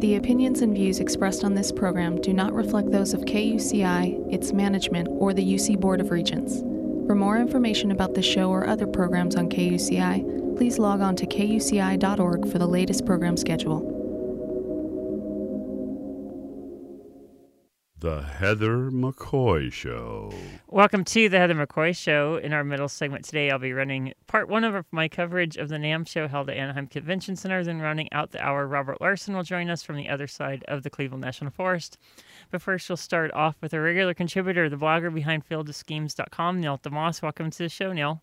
The opinions and views expressed on this program do not reflect those of KUCI, its management, or the UC Board of Regents. For more information about the show or other programs on KUCI, please log on to kuci.org for the latest program schedule. The Heather McCoy Show. Welcome to the Heather McCoy Show. In our middle segment today, I'll be running part one of my coverage of the NAMM show held at Anaheim Convention Center. Then, rounding out the hour, Robert Larson will join us from the other side of the Cleveland National Forest. But first, we'll start off with a regular contributor, the blogger behind FieldOfSchemes.com, Neil deMause. Welcome to the show, Neil.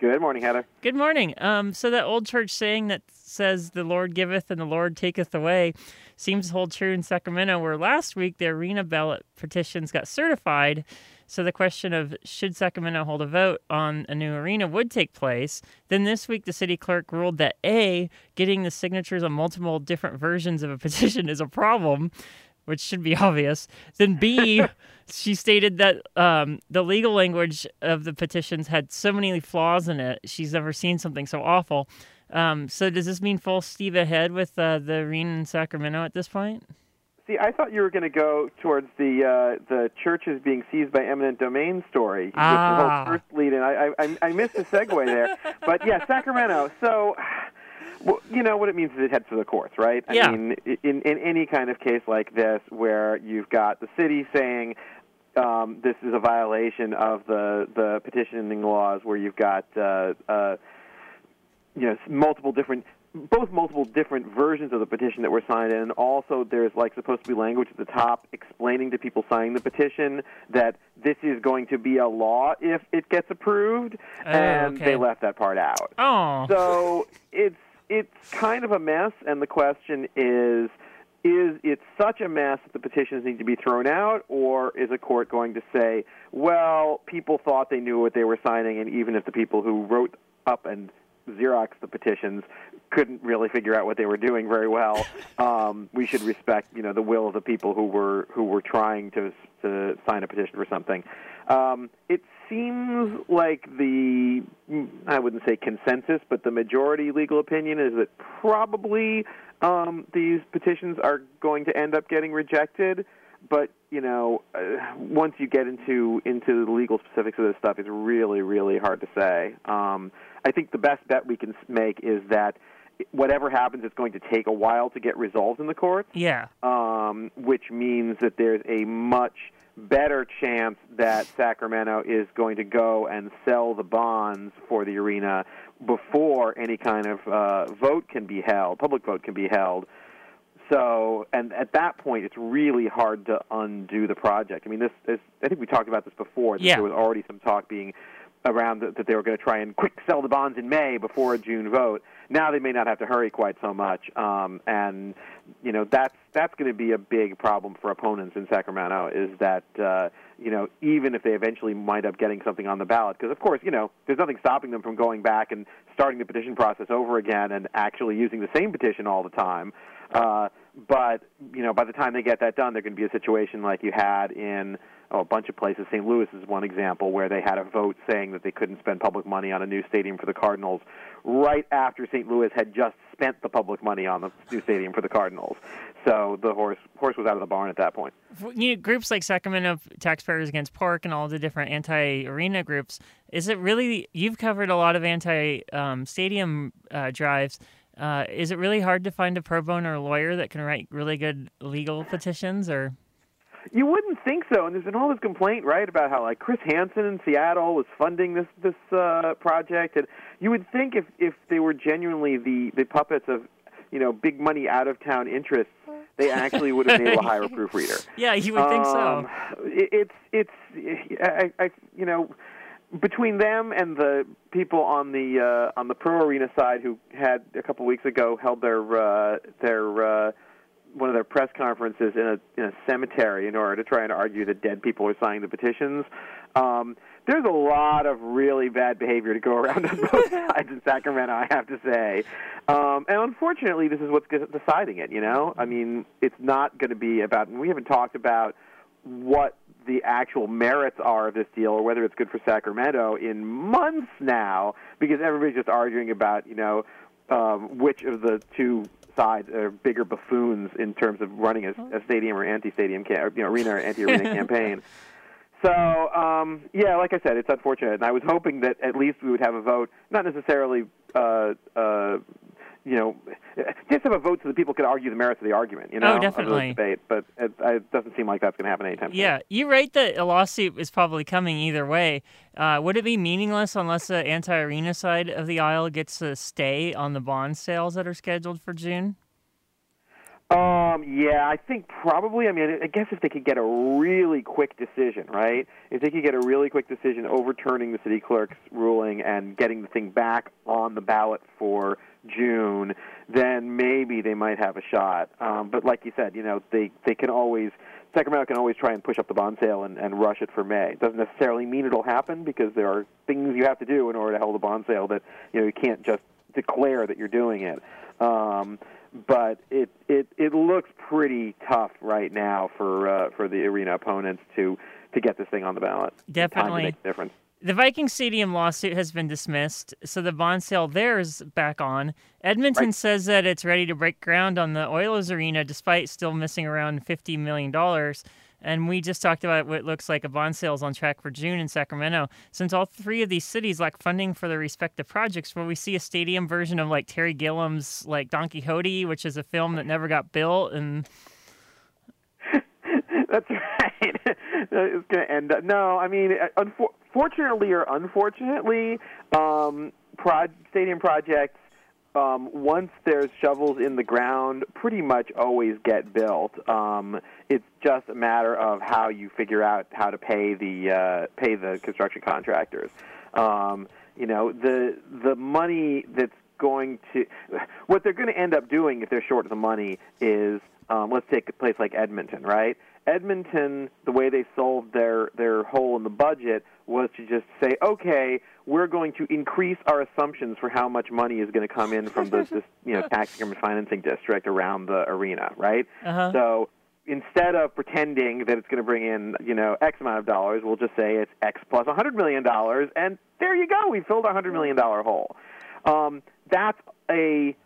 Good morning, Heather. Good morning. Um, so that old church saying that says the Lord giveth and the Lord taketh away seems to hold true in Sacramento, where last week the arena ballot petitions got certified. So the question of should Sacramento hold a vote on a new arena would take place. Then this week the city clerk ruled that A, getting the signatures on multiple different versions of a petition is a problem which should be obvious. Then B, she stated that um, the legal language of the petitions had so many flaws in it. She's never seen something so awful. Um, so does this mean full steam ahead with uh, the arena in Sacramento at this point? See, I thought you were going to go towards the uh, the churches being seized by eminent domain story, ah. which the whole first lead, and I, I I missed the segue there. but yeah, Sacramento. So well, you know what it means is it heads to the courts, right? I yeah. mean, in in any kind of case like this, where you've got the city saying um, this is a violation of the the petitioning laws, where you've got uh, uh, you know multiple different both multiple different versions of the petition that were signed, and also there's like supposed to be language at the top explaining to people signing the petition that this is going to be a law if it gets approved, Oh, and okay. they left that part out. Oh, So it's it's kind of a mess, and the question is. Is it such a mess that the petitions need to be thrown out, or is a court going to say, well, people thought they knew what they were signing, and even if the people who wrote up and Xerox the petitions couldn't really figure out what they were doing very well, um, we should respect, you know, the will of the people who were who were trying to to sign a petition for something. Um, it seems like the I wouldn't say consensus, but the majority legal opinion is that probably um, these petitions are going to end up getting rejected. But you know, uh, once you get into into the legal specifics of this stuff, it's really really hard to say. Um, I think the best bet we can make is that whatever happens, it's going to take a while to get resolved in the courts yeah. um, which means that there's a much better chance that Sacramento is going to go and sell the bonds for the arena before any kind of uh, vote can be held, public vote can be held. So, and at that point, it's really hard to undo the project. I mean, this, this I think we talked about this before. That Yeah. There was already some talk being around that, that they were going to try and quick sell the bonds in May before a June vote. Now they may not have to hurry quite so much, um, and you know that's that's going to be a big problem for opponents in Sacramento. Is that uh, you know even if they eventually wind up getting something on the ballot, because of course you know there's nothing stopping them from going back and starting the petition process over again and actually using the same petition all the time. Uh, but you know by the time they get that done, they're going to be a situation like you had in oh, a bunch of places. St. Louis is one example where they had a vote saying that they couldn't spend public money on a new stadium for the Cardinals right after St. Louis had just spent the public money on the new stadium for the Cardinals. So the horse horse was out of the barn at that point. you know, groups like Sacramento Taxpayers Against Pork and all the different anti-arena groups. Is it really? You've covered a lot of anti-stadium uh, drives. Uh, is it really hard to find a pro bono lawyer that can write really good legal petitions? Or You wouldn't think so, and there's been all this complaint, right, about how like Chris Hansen in Seattle was funding this this uh, project, and you would think if if they were genuinely the the puppets of you know big money out of town interests, they actually would have been able to hire a proofreader. yeah, you would think so. Um, it, it's it's I, I you know between them and the people on the uh, on the pro arena side who had a couple weeks ago held their uh, their uh, one of their press conferences in a in a cemetery in order to try and argue that dead people are signing the petitions. Um, there's a lot of really bad behavior to go around on both sides in Sacramento, I have to say. Um, and unfortunately, this is what's deciding it. You know, I mean, it's not going to be about. And we haven't talked about what the actual merits are of this deal or whether it's good for Sacramento in months now because everybody's just arguing about, you know, um, which of the two sides are bigger buffoons in terms of running a, a stadium or anti-stadium, ca- or, you know, arena or anti-arena campaign. So um, yeah, like I said, it's unfortunate, and I was hoping that at least we would have a vote, not necessarily, uh, uh, you know, just have a vote so that people could argue the merits of the argument. You know, Oh, of the definitely. debate, but it, it doesn't seem like that's going to happen anytime soon. Yeah, you write that a lawsuit is probably coming either way. Uh, would it be meaningless unless the anti-arena side of the aisle gets a stay on the bond sales that are scheduled for June? Um, yeah, I think probably. I mean, I guess if they could get a really quick decision, right? If they could get a really quick decision overturning the city clerk's ruling and getting the thing back on the ballot for June, then maybe they might have a shot. Um, but like you said, you know, they they can always Sacramento can always try and push up the bond sale and, and rush it for May. It doesn't necessarily mean it'll happen because there are things you have to do in order to hold a bond sale that you know you can't just declare that you're doing it. Um, but it, it it looks pretty tough right now for uh, for the arena opponents to to get this thing on the ballot. Definitely. make a difference. The Viking Stadium lawsuit has been dismissed, so the bond sale there is back on. Edmonton Right. says that it's ready to break ground on the Oilers arena despite still missing around $50 million. And we just talked about what looks like a bond sale is on track for June in Sacramento. Since all three of these cities lack funding for their respective projects, will we see a stadium version of like Terry Gilliam's like Don Quixote, which is a film that never got built? And That's right. it's going to end up. No, I mean, uh, unfor- fortunately or unfortunately, um, stadium projects, um, once there's shovels in the ground, pretty much always get built. Um, it's just a matter of how you figure out how to pay the uh, pay the construction contractors. Um, you know, the the money that's going to what they're going to end up doing if they're short of the money is um, let's take a place like Edmonton, right? Edmonton, the way they solved their their hole in the budget was to just say, okay, we're going to increase our assumptions for how much money is going to come in from this, this you know tax increment financing district around the arena, right? uh-huh. So instead of pretending that it's going to bring in, you know, X amount of dollars, we'll just say it's X plus $100 million, and there you go. We filled a $100 million hole. Um, that's a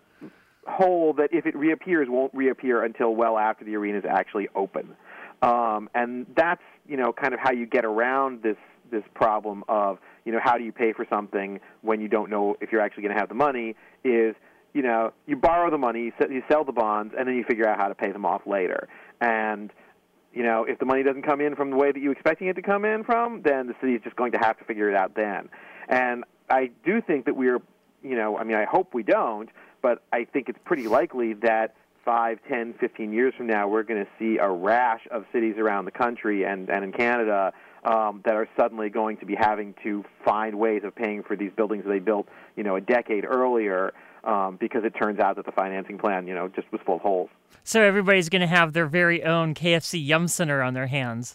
hole that, if it reappears, won't reappear until well after the arena is actually open. Um, and that's, you know, kind of how you get around this this problem of, you know, how do you pay for something when you don't know if you're actually going to have the money is you know, you borrow the money, you sell the bonds, and then you figure out how to pay them off later. And you know, if the money doesn't come in from the way that you're expecting it to come in from, then the city is just going to have to figure it out then. And I do think that we're, you know, I mean, I hope we don't, but I think it's pretty likely that five, ten, fifteen years from now, we're going to see a rash of cities around the country and, and in Canada um, that are suddenly going to be having to find ways of paying for these buildings that they built, you know, a decade earlier, um, because it turns out that the financing plan, you know, just was full of holes. So everybody's going to have their very own KFC Yum Center on their hands.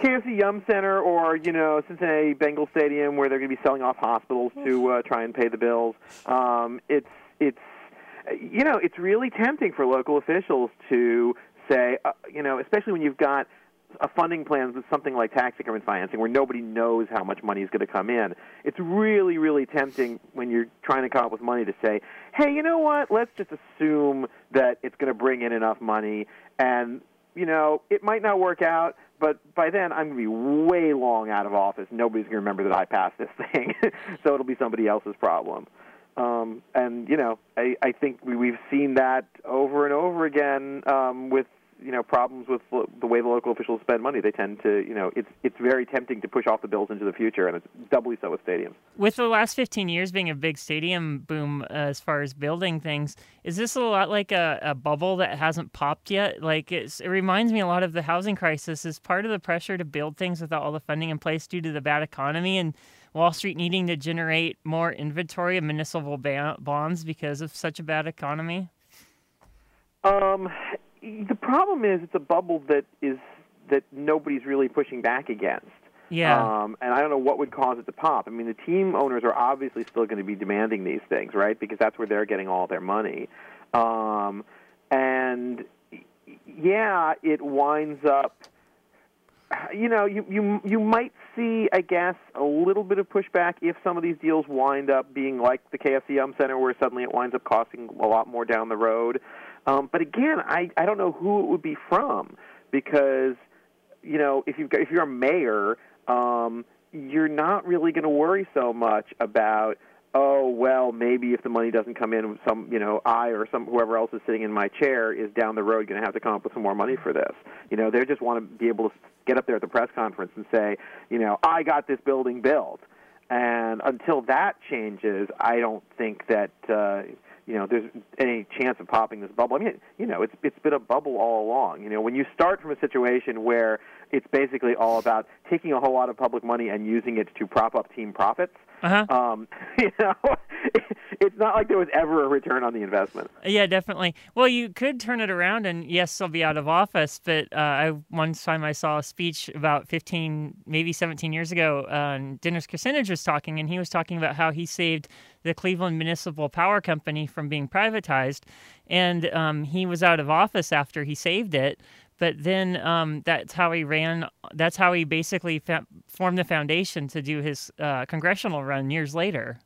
KFC Yum Center or you know Cincinnati Bengal Stadium where they're going to be selling off hospitals to uh, try and pay the bills. Um, it's it's you know it's really tempting for local officials to say uh, you know especially when you've got a funding plan with something like tax increment financing where nobody knows how much money is going to come in. It's really, really tempting when you're trying to come up with money to say, hey, you know what? Let's just assume that it's going to bring in enough money and you know, it might not work out, but by then I'm going to be way long out of office. Nobody's going to remember that I passed this thing, so it'll be somebody else's problem. Um, and you know, I, I think we, we've seen that over and over again um, with you know problems with lo- the way the local officials spend money. They tend to, you know, it's it's very tempting to push off the bills into the future, and it's doubly so with stadiums. With the last 15 years being a big stadium boom uh, as far as building things, is this a lot like a, a bubble that hasn't popped yet? Like it's, it reminds me a lot of the housing crisis. Is part of the pressure to build things without all the funding in place due to the bad economy and Wall Street needing to generate more inventory of municipal ba- bonds because of such a bad economy? Um, the problem is it's a bubble that is that nobody's really pushing back against. Yeah. Um, and I don't know what would cause it to pop. I mean, the team owners are obviously still going to be demanding these things, right? Because that's where they're getting all their money. Um, and yeah, it winds up you know, you you you might see, I guess, a little bit of pushback if some of these deals wind up being like the KFC Yum Center, where suddenly it winds up costing a lot more down the road. Um, but again, I I don't know who it would be from because you know if you've if you're a mayor, um, you're not really going to worry so much about oh well maybe if the money doesn't come in some you know i or some whoever else is sitting in my chair is down the road going to have to come up with some more money for this. You know they just want to be able to get up there at the press conference and say you know i got this building built. And until that changes i don't think that uh you know there's any chance of popping this bubble. I mean you know it's it's been a bubble all along. You know when you start from a situation where it's basically all about taking a whole lot of public money and using it to prop up team profits Uh-huh. um, you know, it's not like there was ever a return on the investment. Yeah, definitely. Well, you could turn it around, and yes, I'll be out of office. But uh, I one time I saw a speech about fifteen, maybe seventeen years ago. Uh, and Dennis Kucinich was talking, and he was talking about how he saved the Cleveland Municipal Power Company from being privatized, and um, he was out of office after he saved it. But then um, that's how he ran. That's how he basically fa- formed the foundation to do his uh, congressional run years later.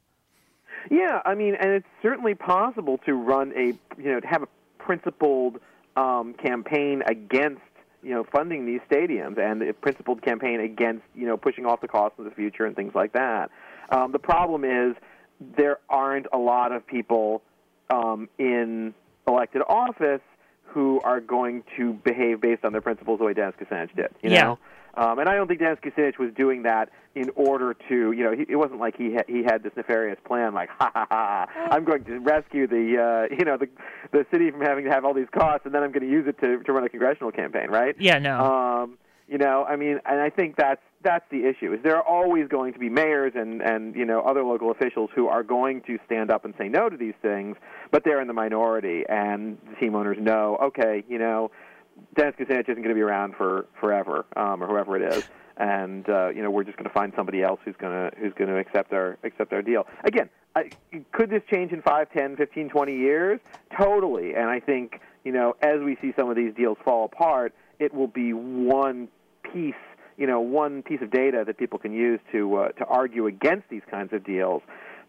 Yeah, I mean, and it's certainly possible to run a, you know, to have a principled um, campaign against, you know, funding these stadiums and a principled campaign against, you know, pushing off the cost of the future and things like that. Um, the problem is there aren't a lot of people um, in elected office who are going to behave based on their principles the way Dennis Kucinich did. You Yeah. know? Um, and I don't think Dennis Kucinich was doing that in order to, you know, he, it wasn't like he ha- he had this nefarious plan, like, ha ha ha, I'm going to rescue the, uh, you know, the the city from having to have all these costs, and then I'm going to use it to to run a congressional campaign, right? Yeah, no. Um, you know, I mean, and I think that's that's the issue. Is there are always going to be mayors and and you know other local officials who are going to stand up and say no to these things, but they're in the minority, and the team owners know, okay, you know, Dennis Kucinich isn't going to be around for forever, um, or whoever it is, and uh, you know we're just going to find somebody else who's going to who's going to accept our accept our deal. Again, I, could this change in five, ten, fifteen, twenty years? Totally, and I think you know as we see some of these deals fall apart, it will be one piece you know one piece of data that people can use to uh, to argue against these kinds of deals.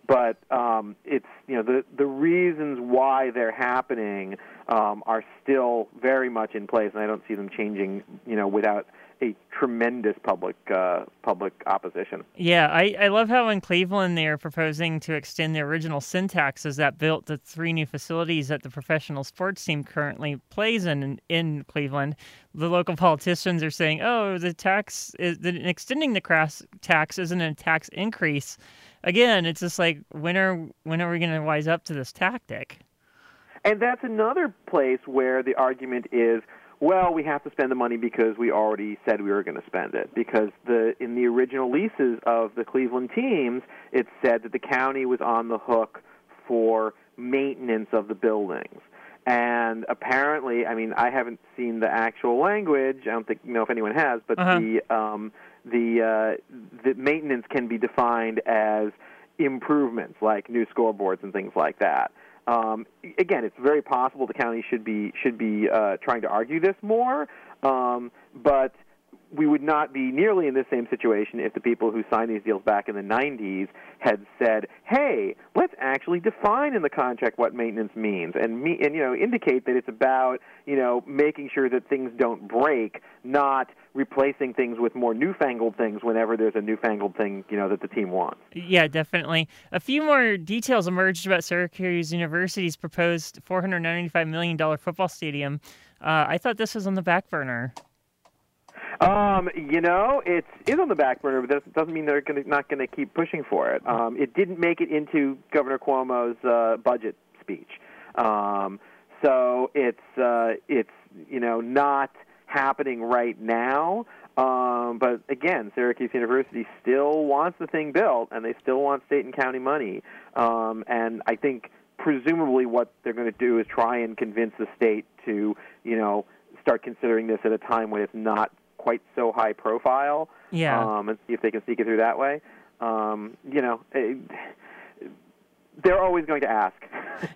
But um, it's you know the the reasons why they're happening um, are still very much in place, and I don't see them changing you know without a tremendous public uh, public opposition. Yeah, I, I love how in Cleveland they are proposing to extend the original sin taxes that built the three new facilities that the professional sports team currently plays in in Cleveland. The local politicians are saying, "Oh, the tax is the, extending the crass tax isn't a tax increase." Again, it's just like when are when are we going to wise up to this tactic? And that's another place where the argument is, well, we have to spend the money because we already said we were going to spend it. Because the in the original leases of the Cleveland teams, it said that the county was on the hook for maintenance of the buildings. And apparently, I mean, I haven't seen the actual language. I don't think know if anyone has, but Uh-huh. the um, the uh, the maintenance can be defined as improvements like new scoreboards and things like that. Um, again, it's very possible the county should be should be uh, trying to argue this more, um, but we would not be nearly in the same situation if the people who signed these deals back in the 90s had said, "Hey, let's actually define in the contract what maintenance means and me and you know indicate that it's about, you know, making sure that things don't break, not replacing things with more newfangled things whenever there's a newfangled thing, you know, that the team wants." Yeah, definitely. A few more details emerged about Syracuse University's proposed $495 million football stadium. Uh, I thought this was on the back burner. Um, you know, it's is on the back burner, but that doesn't mean they're gonna, not going to keep pushing for it. Um, it didn't make it into Governor Cuomo's uh, budget speech, um, so it's uh, it's you know not happening right now. Um, but again, Syracuse University still wants the thing built, and they still want state and county money. Um, and I think presumably what they're going to do is try and convince the state to you know start considering this at a time when it's not quite so high profile. Yeah. Um, and see if they can sneak it through that way. Um, you know, it, they're always going to ask.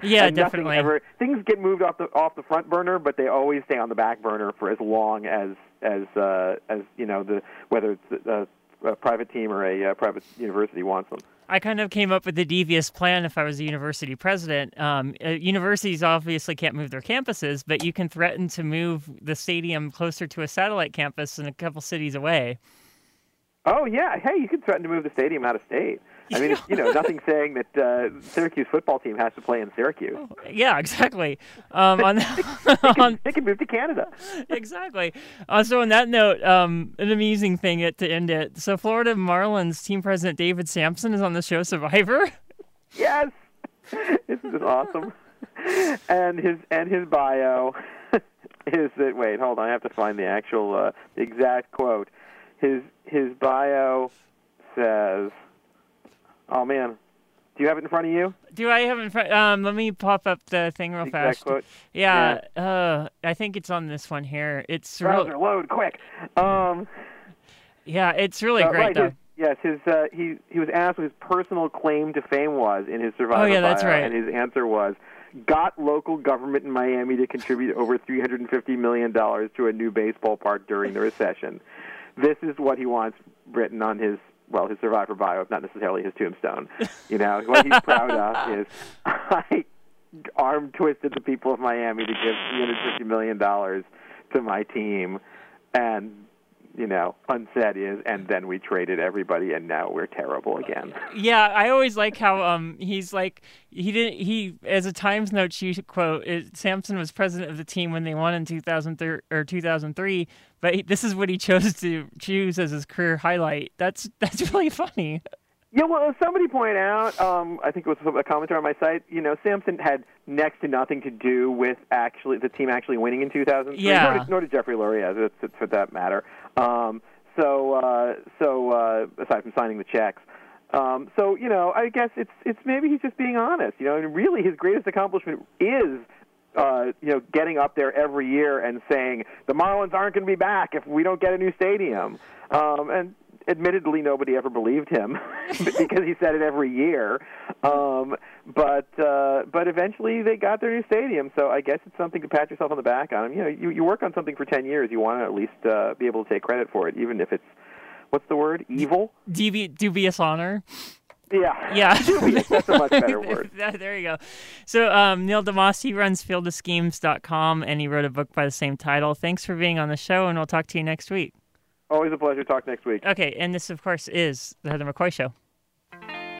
Yeah, definitely. Ever, things get moved off the off the front burner, but they always stay on the back burner for as long as as uh, as you know the whether it's a, a private team or a uh, private university wants them. I kind of came up with a devious plan if I was a university president. Um, uh, universities obviously can't move their campuses, but you can threaten to move the stadium closer to a satellite campus in a couple cities away. Oh yeah, hey, you could threaten to move the stadium out of state. I mean, you know, nothing saying that uh, Syracuse football team has to play in Syracuse. Yeah, exactly. Um, on, They on can, they can move to Canada. exactly. Uh, so on that note, um, an amusing thing it, to end it. So Florida Marlins team president David Samson is on the show Survivor. Yes, this is awesome. And his and his bio is that. Wait, hold on. I have to find the actual uh, exact quote. His his bio says, "Oh man, do you have it in front of you?" Do I have it in front? Um, let me pop up the thing real The exact fast. quote. Yeah, uh, I think it's on this one here. It's real, Browser load quick. Um, yeah, it's really uh, great right, though. his- yes, his uh, he he was asked what his personal claim to fame was in his survival. Oh, yeah, that's right. and his answer was. Got local government in Miami to contribute over $350 million to a new baseball park during the recession. This is what he wants written on his, well, his Survivor bio, if not necessarily his tombstone. You know, what he's proud of is I arm twisted the people of Miami to give $350 million to my team. And, you know, unsaid is, and then we traded everybody, and now we're terrible again. Yeah, I always like how um he's like he didn't he as a Times note she quote it, Samson was president of the team when they won in 2003 or 2003, but he, this is what he chose to choose as his career highlight. That's that's really funny. Yeah, well, somebody pointed out, um, I think it was a commenter on my site, you know, Samson had next to nothing to do with actually the team actually winning in 2003. Yeah. Nor did, nor did Jeffrey Loria, for, for that matter. Um, so, uh, so uh, aside from signing the checks. Um, so, you know, I guess it's it's maybe he's just being honest. You know, and really his greatest accomplishment is uh, you know, getting up there every year and saying the Marlins aren't going to be back if we don't get a new stadium. Um, and admittedly, nobody ever believed him because he said it every year. Um, but uh, but eventually, they got their new stadium. So I guess it's something to pat yourself on the back on. You know, you you work on something for ten years, you want to at least uh, be able to take credit for it, even if it's what's the word evil. Dubi- dubious honor. Yeah, Yeah. Dubious, that's a much better word. there you go. So um, Neil deMause, he runs fieldofschemes.com and he wrote a book by the same title. Thanks for being on the show, and we'll talk to you next week. Always a pleasure. Talk next week. Okay, and this, of course, is the Heather McCoy Show.